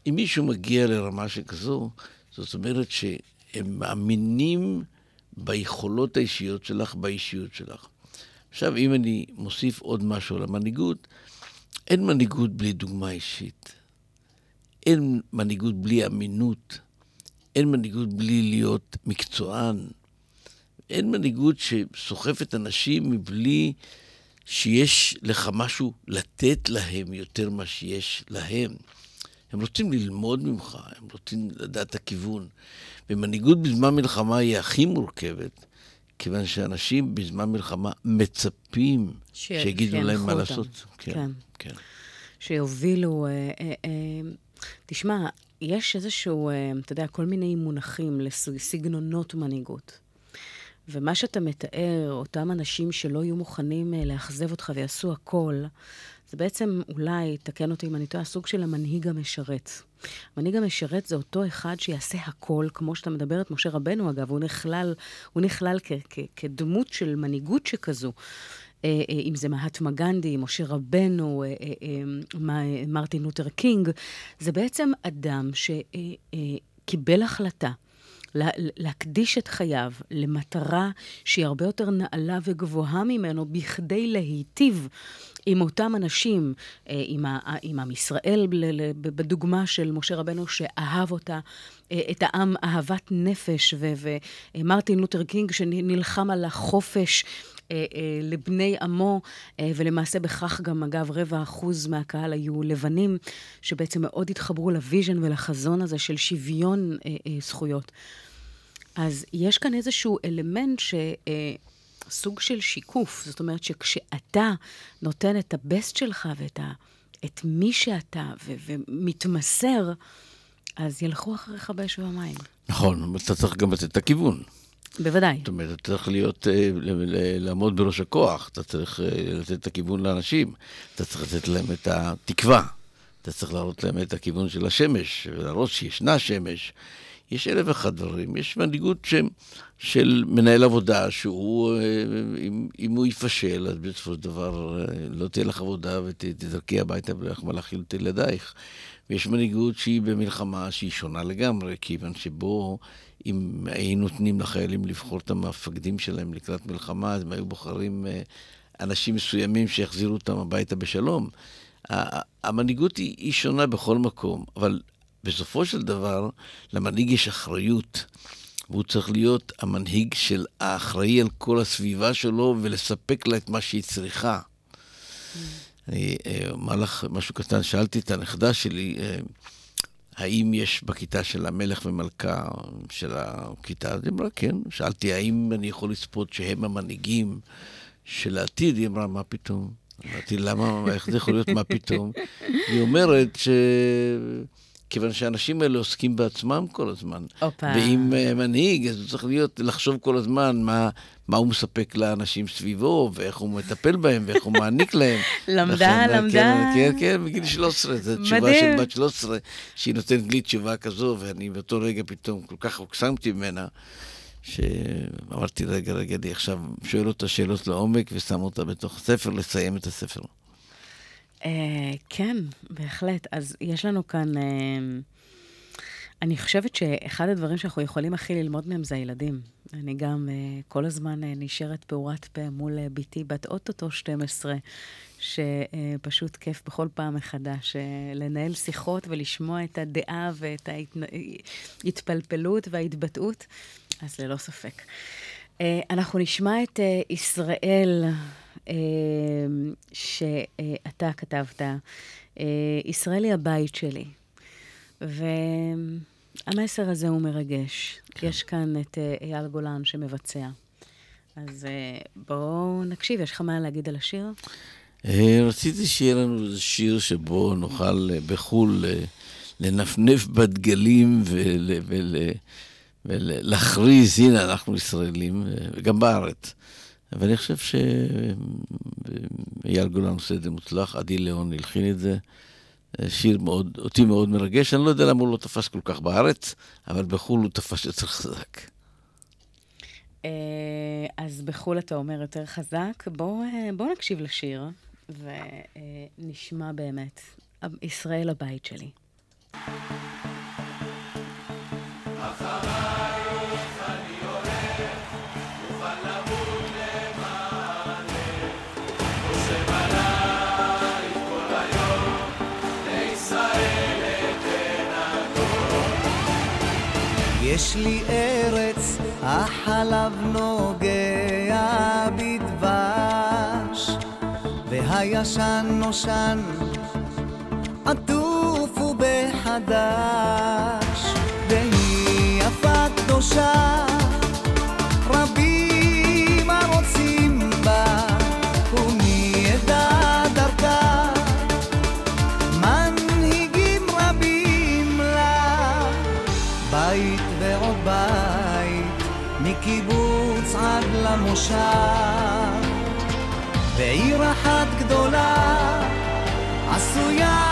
אם מישהו מגיע לרמה שכזו, זאת אומרת שהם מאמינים ביכולות האישיות שלך, באישיות שלך. עכשיו, אם אני מוסיף עוד משהו על המנהיגות, אין מנהיגות בלי דוגמה אישית. אין מנהיגות בלי אמינות. אין מנהיגות בלי להיות מקצוען. אין מנהיגות שסוחפת אנשים מבלי שיש לך משהו לתת להם יותר ממה שיש להם. הם רוצים ללמוד ממך, הם רוצים לדעת את הכיוון. ומנהיגות בזמן מלחמה היא הכי מורכבת, כיוון שאנשים בזמן מלחמה מצפים ש... שיגידו להם מה אותם. לעשות. כן, כן. כן. שיובילו... אה, אה, אה, תשמע, יש איזשהו, אה, אתה יודע, כל מיני מונחים לסגנונות מנהיגות. ומה שאתה מתאר, אותם אנשים שלא יהיו מוכנים אה, לאכזב אותך ויעשו הכל, זה בעצם אולי, תקן אותי אם אני טועה, סוג של המנהיג המשרת. המנהיג המשרת זה אותו אחד שיעשה הכל, כמו שאתה מדבר את משה רבנו, אגב, הוא נכלל, הוא נכלל כ- כ- כדמות של מנהיגות שכזו. אה, אה, אם זה מהטמה גנדי, משה רבנו, מרטין לותר קינג, זה בעצם אדם שקיבל החלטה. להקדיש את חייו למטרה שהיא הרבה יותר נעלה וגבוהה ממנו, בכדי להיטיב עם אותם אנשים, אה, עם, ה, עם עם ישראל, בדוגמה של משה רבנו, שאהב אותה, אה, את העם אהבת נפש, ומרטין לותר קינג, שנלחם על החופש. אה, לבני עמו, ולמעשה בכך גם, אגב, רבע אחוז מהקהל היו לבנים, שבעצם מאוד התחברו ל vision ולחזון הזה של שוויון זכויות. אז יש כאן איזשהו אלמנט ש... סוג של שיקוף. זאת אומרת שכשאתה נותן את ה best שלך ואת ה, את מי שאתה ו, ומתמסר, אז ילכו אחריך באש ובמים. נכון, אתה צריך גם לתת את הכיוון. בוודאי. זאת אומרת, אתה צריך להיות, אה, לעמוד בראש הכוח, אתה צריך אה, לתת את הכיוון לאנשים, אתה צריך לתת להם את התקווה, אתה צריך להראות להם את הכיוון של השמש, ולהראות שישנה שמש. יש אלף ואחד דברים. יש מנהיגות ש, של מנהל עבודה, שהוא, אה, אם, אם הוא יפשל, אז בסופו של דבר אה, לא תהיה לך עבודה ותדרכי הביתה ולא לך מה להכיל את ילדייך. ויש מנהיגות שהיא במלחמה שהיא שונה לגמרי, כיוון שבו אם היינו נותנים לחיילים לבחור את המפקדים שלהם לקראת מלחמה, אז הם היו בוחרים אה, אנשים מסוימים שיחזירו אותם הביתה בשלום. המנהיגות היא, היא שונה בכל מקום, אבל בסופו של דבר, למנהיג יש אחריות, והוא צריך להיות המנהיג של האחראי על כל הסביבה שלו ולספק לה את מה שהיא צריכה. אני אה, אומר לך משהו קטן, שאלתי את הנכדה שלי, אה, האם יש בכיתה של המלך ומלכה של הכיתה? היא אמרה, כן. שאלתי, האם אני יכול לצפות שהם המנהיגים של העתיד? היא אמרה, מה פתאום? אמרתי, למה, איך זה יכול להיות, מה פתאום? היא אומרת ש... כיוון שהאנשים האלה עוסקים בעצמם כל הזמן. אופה. ואם uh, מנהיג, אז הוא צריך להיות, לחשוב כל הזמן מה, מה הוא מספק לאנשים סביבו, ואיך הוא מטפל בהם, ואיך הוא מעניק להם. למדה, לכן, למדה. כן, כן, כן, בגיל 13. זו תשובה של בת 13, שהיא נותנת לי תשובה כזו, ואני באותו רגע פתאום כל כך הוקסמתי ממנה. שאמרתי, רגע, רגע, אני עכשיו שואל אותה שאלות לעומק ושם אותה בתוך הספר, לסיים את הספר. Uh, כן, בהחלט. אז יש לנו כאן... Uh, אני חושבת שאחד הדברים שאנחנו יכולים הכי ללמוד מהם זה הילדים. אני גם uh, כל הזמן uh, נשארת פעורת פה מול uh, בתי בת אוטוטו 12, שפשוט uh, כיף בכל פעם מחדש uh, לנהל שיחות ולשמוע את הדעה ואת ההתפלפלות וההתבטאות, אז ללא ספק. Uh, אנחנו נשמע את uh, ישראל שאתה כתבת, אה, ישראל היא הבית שלי. והמסר הזה הוא מרגש. כן. יש כאן את אה, אייל גולן שמבצע. אז אה, בואו נקשיב, יש לך מה להגיד על השיר? רציתי שיהיה לנו איזה שיר שבו נוכל בחו"ל לנפנף בדגלים ול... ול... ולהכריז, הנה, אנחנו ישראלים, וגם בארץ. ואני חושב שאייל גולן עושה את זה מוצלח, עדי ליאון הלחין את זה. שיר מאוד, אותי מאוד מרגש, אני לא יודע למה הוא לא תפס כל כך בארץ, אבל בחו"ל הוא תפס יותר חזק. אה, אז בחו"ל אתה אומר יותר חזק. בואו אה, בוא נקשיב לשיר ונשמע באמת. ישראל הבית שלי. יש לי ארץ, החלב נוגע בדבש, והישן נושן, עטוף ובחדש, והיא יפה קדושה למושב בעיר אחת גדולה עשויה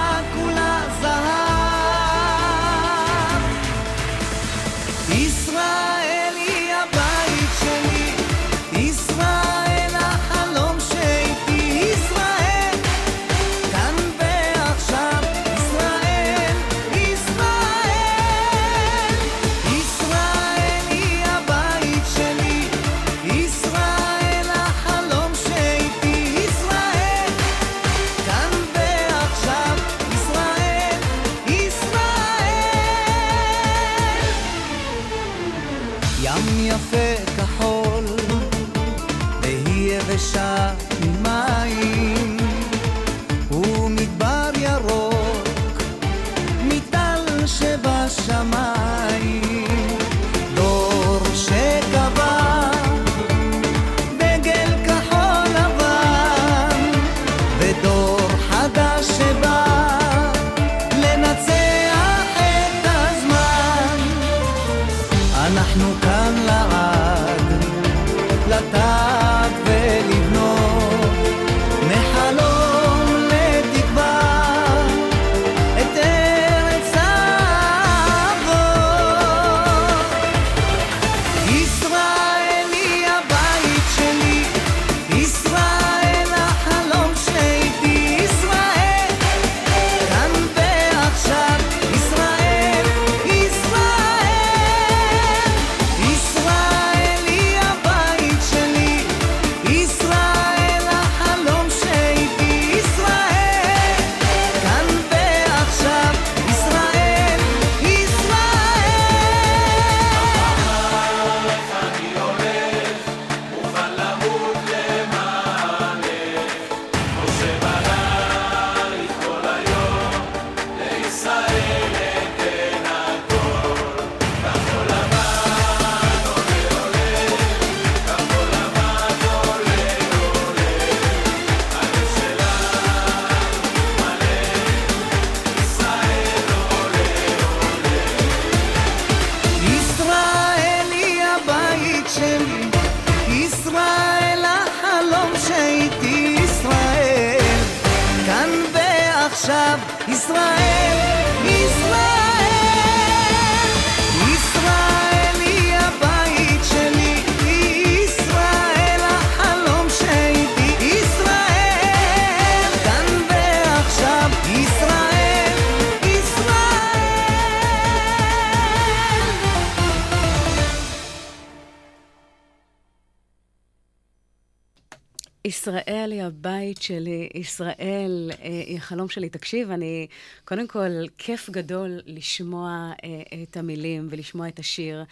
ישראל אה, היא החלום שלי. תקשיב, אני, קודם כל, כיף גדול לשמוע אה, את המילים ולשמוע את השיר.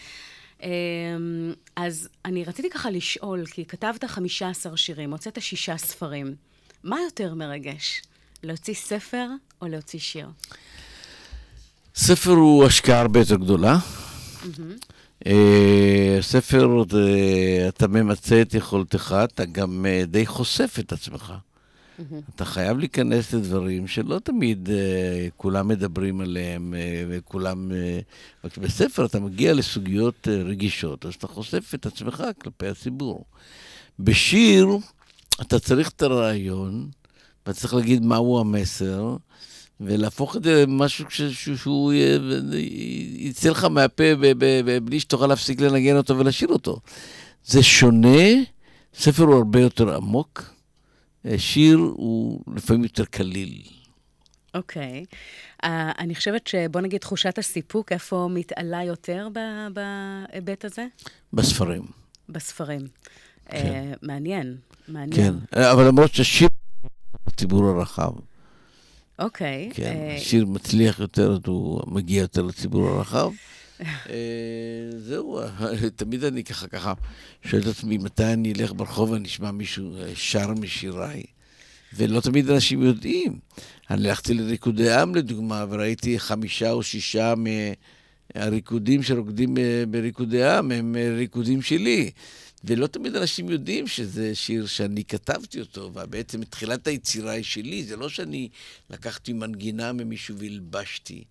אה, אז אני רציתי ככה לשאול, כי כתבת 15 שירים, הוצאת שישה ספרים. מה יותר מרגש, להוציא ספר או להוציא שיר? ספר הוא השקעה הרבה יותר גדולה. Mm-hmm. אה, ספר, אתה ממצה את יכולתך, אתה גם אה, די חושף את עצמך. אתה חייב להיכנס לדברים שלא תמיד uh, כולם מדברים עליהם, uh, וכולם... רק בספר אתה מגיע לסוגיות uh, רגישות, אז אתה חושף את עצמך כלפי הציבור. בשיר אתה צריך את הרעיון, ואתה צריך להגיד מהו המסר, ולהפוך את זה למשהו שהוא יצא לך מהפה בלי שתוכל להפסיק לנגן אותו ולשיר אותו. זה שונה, ספר הוא הרבה יותר עמוק, שיר הוא לפעמים יותר קליל. אוקיי. Okay. Uh, אני חושבת שבוא נגיד תחושת הסיפוק, איפה מתעלה יותר בהיבט הזה? בספרים. בספרים. כן. Uh, מעניין, מעניין. כן, אבל למרות ששיר הציבור הרחב. אוקיי. Okay. כן, uh... שיר מצליח יותר, הוא מגיע יותר לציבור הרחב. זהו, תמיד אני ככה ככה שואל את עצמי מתי אני אלך ברחוב ואני אשמע מישהו שר משיריי. ולא תמיד אנשים יודעים. אני הלכתי לריקודי עם, לדוגמה, וראיתי חמישה או שישה מהריקודים שרוקדים בריקודי עם, הם ריקודים שלי. ולא תמיד אנשים יודעים שזה שיר שאני כתבתי אותו, ובעצם תחילת היצירה היא שלי, זה לא שאני לקחתי מנגינה ממישהו והלבשתי.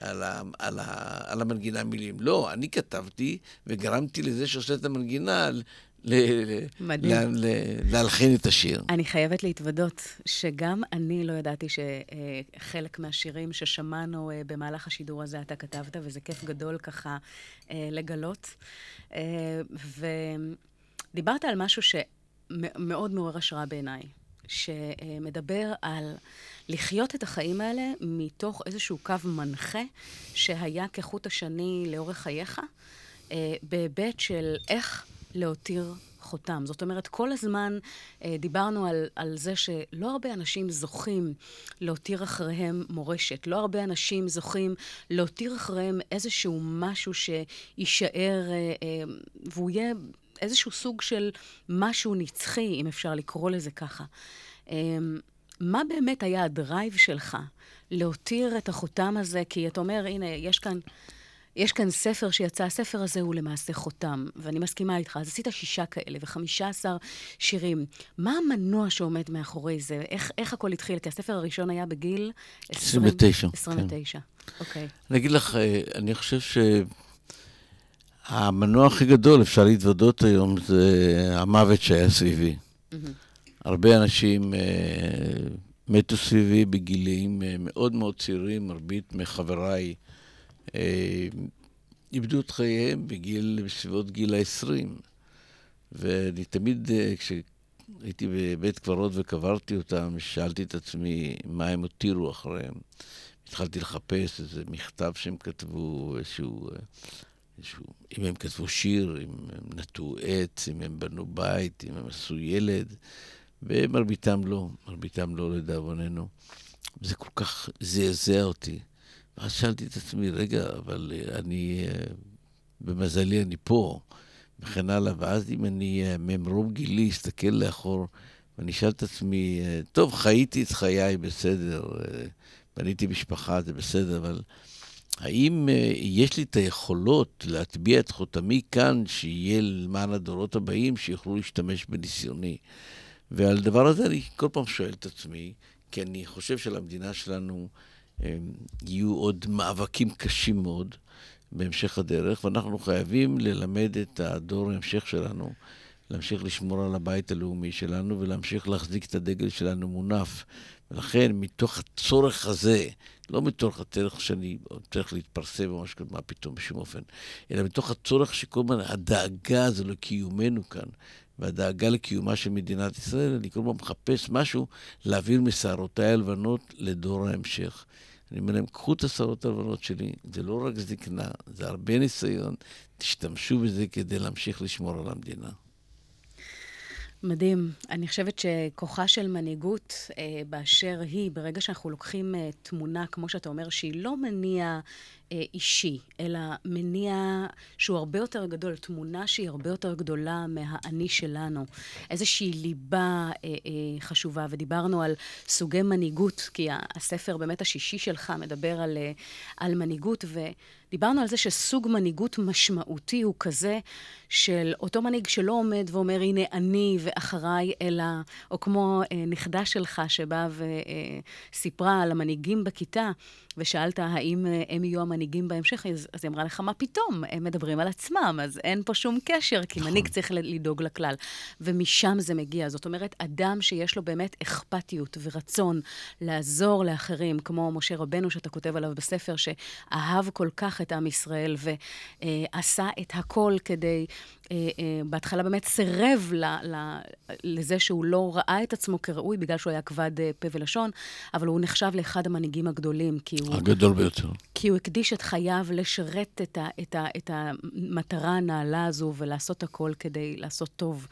על, ה, על, ה, על המנגינה מילים. לא, אני כתבתי וגרמתי לזה שעושה את המנגינה. להלחין את השיר. אני חייבת להתוודות שגם אני לא ידעתי שחלק מהשירים ששמענו אה, במהלך השידור הזה אתה כתבת, וזה כיף גדול ככה אה, לגלות. אה, ודיברת על משהו שמאוד מעורר השראה בעיניי, שמדבר על לחיות את החיים האלה מתוך איזשהו קו מנחה שהיה כחוט השני לאורך חייך, בהיבט של איך... להותיר חותם. זאת אומרת, כל הזמן אה, דיברנו על, על זה שלא הרבה אנשים זוכים להותיר אחריהם מורשת. לא הרבה אנשים זוכים להותיר אחריהם איזשהו משהו שיישאר, אה, אה, והוא יהיה איזשהו סוג של משהו נצחי, אם אפשר לקרוא לזה ככה. אה, מה באמת היה הדרייב שלך להותיר את החותם הזה? כי אתה אומר, הנה, יש כאן... יש כאן ספר שיצא, הספר הזה הוא למעשה חותם, ואני מסכימה איתך. אז עשית שישה כאלה וחמישה עשר שירים. מה המנוע שעומד מאחורי זה? איך, איך הכל התחיל? כי הספר הראשון היה בגיל... 29. 29, כן. אוקיי. אני אגיד לך, אה, אני חושב שהמנוע הכי גדול, אפשר להתוודות היום, זה המוות שהיה סביבי. Mm-hmm. הרבה אנשים... אה, מתו סביבי בגילים אה, מאוד מאוד צעירים, מרבית מחבריי אה, איבדו את חייהם בגיל, בסביבות גיל ה-20. ואני תמיד, אה, כשהייתי בבית קברות וקברתי אותם, שאלתי את עצמי מה הם הותירו אחריהם. התחלתי לחפש איזה מכתב שהם כתבו, איזשהו, אה. אם הם כתבו שיר, אם הם נטעו עץ, אם הם בנו בית, אם הם עשו ילד, ומרביתם לא, מרביתם לא לדאבוננו. זה כל כך זעזע אותי. ואז שאלתי את עצמי, רגע, אבל אה, אני, אה, במזלי אני פה, וכן הלאה. ואז אם אני אה, ממרום גילי אסתכל לאחור, ואני אשאל את עצמי, טוב, חייתי את חיי בסדר, בניתי משפחה, זה בסדר, אבל האם יש לי את היכולות להטביע את חותמי כאן, שיהיה למען הדורות הבאים, שיוכלו להשתמש בניסיוני? ועל הדבר הזה אני כל פעם שואל את עצמי, כי אני חושב שלמדינה שלנו יהיו עוד מאבקים קשים מאוד בהמשך הדרך, ואנחנו חייבים ללמד את הדור ההמשך שלנו להמשיך לשמור על הבית הלאומי שלנו ולהמשיך להחזיק את הדגל שלנו מונף. ולכן, מתוך הצורך הזה, לא מתוך הצורך שאני צריך להתפרסם או משהו כזה, מה פתאום, בשום אופן, אלא מתוך הצורך שכל הזמן, הדאגה הזו לקיומנו כאן, והדאגה לקיומה של מדינת ישראל, אני כל הזמן מחפש משהו להעביר משערותיי הלבנות לדור ההמשך. אני אומר להם, קחו את השרות הלבנות שלי, זה לא רק זקנה, זה הרבה ניסיון, תשתמשו בזה כדי להמשיך לשמור על המדינה. מדהים. אני חושבת שכוחה של מנהיגות אה, באשר היא, ברגע שאנחנו לוקחים אה, תמונה, כמו שאתה אומר, שהיא לא מניע אה, אישי, אלא מניע שהוא הרבה יותר גדול, תמונה שהיא הרבה יותר גדולה מהאני שלנו. איזושהי ליבה אה, אה, חשובה, ודיברנו על סוגי מנהיגות, כי הספר באמת השישי שלך מדבר על, אה, על מנהיגות, ו... דיברנו על זה שסוג מנהיגות משמעותי הוא כזה של אותו מנהיג שלא עומד ואומר, הנה אני ואחריי, אלא, או כמו אה, נכדה שלך שבאה וסיפרה על המנהיגים בכיתה, ושאלת האם אה, הם יהיו המנהיגים בהמשך, אז, אז היא אמרה לך, מה פתאום? הם מדברים על עצמם, אז אין פה שום קשר, כי מנהיג נכון. צריך לדאוג לכלל. ומשם זה מגיע. זאת אומרת, אדם שיש לו באמת אכפתיות ורצון לעזור לאחרים, כמו משה רבנו, שאתה כותב עליו בספר, שאהב כל כך את עם ישראל ועשה את הכל כדי אה, אה, בהתחלה באמת סירב ל, ל, לזה שהוא לא ראה את עצמו כראוי בגלל שהוא היה כבד אה, פה ולשון, אבל הוא נחשב לאחד המנהיגים הגדולים, כי הוא... הגדול ביותר. כי הוא הקדיש את חייו לשרת את, ה, את, ה, את המטרה הנעלה הזו ולעשות הכל כדי לעשות טוב.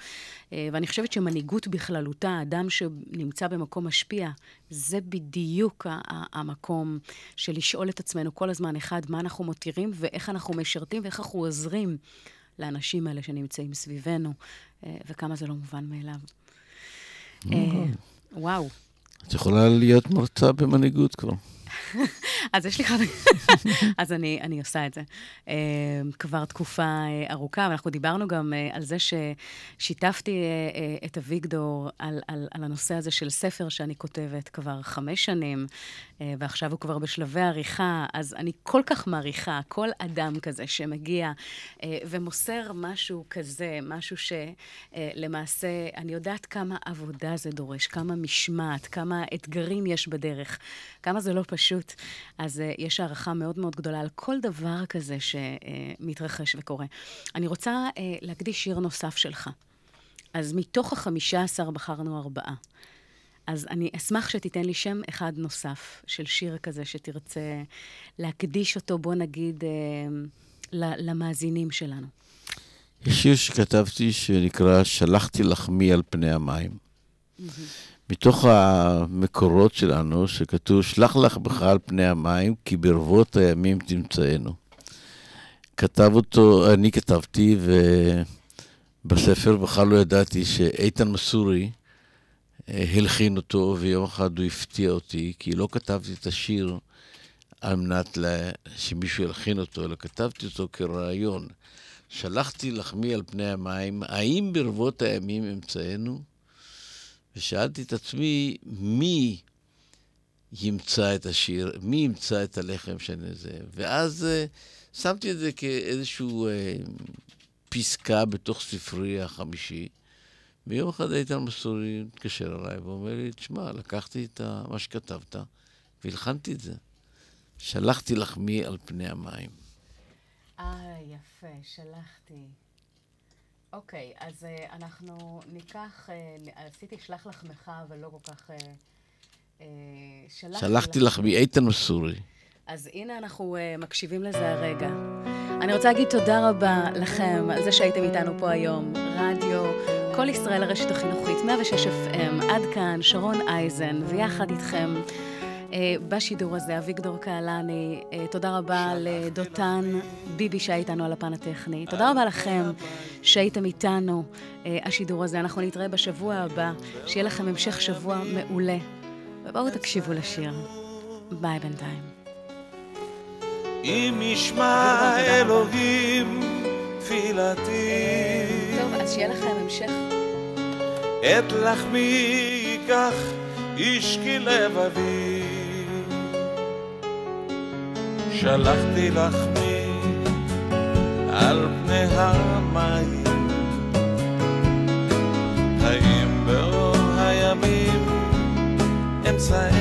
ואני חושבת שמנהיגות בכללותה, אדם שנמצא במקום משפיע, זה בדיוק המקום של לשאול את עצמנו כל הזמן, אחד, מה אנחנו מותירים ואיך אנחנו משרתים ואיך אנחנו עוזרים. לאנשים האלה שנמצאים סביבנו, אה, וכמה זה לא מובן מאליו. אה, וואו. את יכולה להיות מרצה במנהיגות כבר. אז יש לי חד... אז אני, אני עושה את זה. Uh, כבר תקופה uh, ארוכה, ואנחנו דיברנו גם uh, על זה ששיתפתי את אביגדור על, על, על הנושא הזה של ספר שאני כותבת כבר חמש שנים, ועכשיו הוא כבר בשלבי עריכה, אז אני כל כך מעריכה כל אדם כזה שמגיע uh, ומוסר משהו כזה, משהו שלמעשה, uh, אני יודעת כמה עבודה זה דורש, כמה משמעת, כמה אתגרים יש בדרך, כמה זה לא פשוט. אז יש הערכה מאוד מאוד גדולה על כל דבר כזה שמתרחש וקורה. אני רוצה להקדיש שיר נוסף שלך. אז מתוך החמישה עשר בחרנו ארבעה. אז אני אשמח שתיתן לי שם אחד נוסף של שיר כזה שתרצה להקדיש אותו, בוא נגיד, אה, למאזינים שלנו. יש שיר שכתבתי שנקרא "שלחתי לחמי על פני המים". מתוך המקורות שלנו, שכתוב, שלח לך בך על פני המים, כי ברבות הימים תמצאנו. כתב אותו, אני כתבתי, ובספר בכלל לא ידעתי שאיתן מסורי הלחין אותו, ויום אחד הוא הפתיע אותי, כי לא כתבתי את השיר על מנת לה... שמישהו ילחין אותו, אלא כתבתי אותו כרעיון. שלחתי לחמי על פני המים, האם ברבות הימים אמצאנו? ושאלתי את עצמי, מי ימצא את השיר, מי ימצא את הלחם שאני זה? ואז uh, שמתי את זה כאיזושהי uh, פסקה בתוך ספרי החמישי. ויום אחד איתן מסורי מתקשר אליי ואומר לי, תשמע, לקחתי את מה שכתבת והלחנתי את זה. שלחתי לחמי על פני המים. אה, יפה, שלחתי. אוקיי, אז uh, אנחנו ניקח, uh, עשיתי שלח לחמך, אבל לא כל כך... Uh, uh, שלחתי, שלחתי לך מאיתן מסורי. אז הנה אנחנו uh, מקשיבים לזה הרגע. אני רוצה להגיד תודה רבה לכם על זה שהייתם איתנו פה היום. רדיו, כל ישראל הרשת החינוכית, 106 FM, עד כאן, שרון אייזן, ויחד איתכם. אה, בשידור הזה, אביגדור קהלני, אה, תודה רבה לדותן ביבי שהיה איתנו על הפן הטכני. תודה רבה לכם שהייתם איתנו, אה, השידור הזה. אנחנו נתראה בשבוע הבא, שיהיה לכם המשך שבוע מעולה. ובואו תקשיבו לשיר. ביי בינתיים. אם ישמע אלוהים תפילתי. אז שיהיה לכם המשך. את לחמי ייקח איש כי לבבי. שלחתי לך מי על פני המים האם באור הימים אמצענו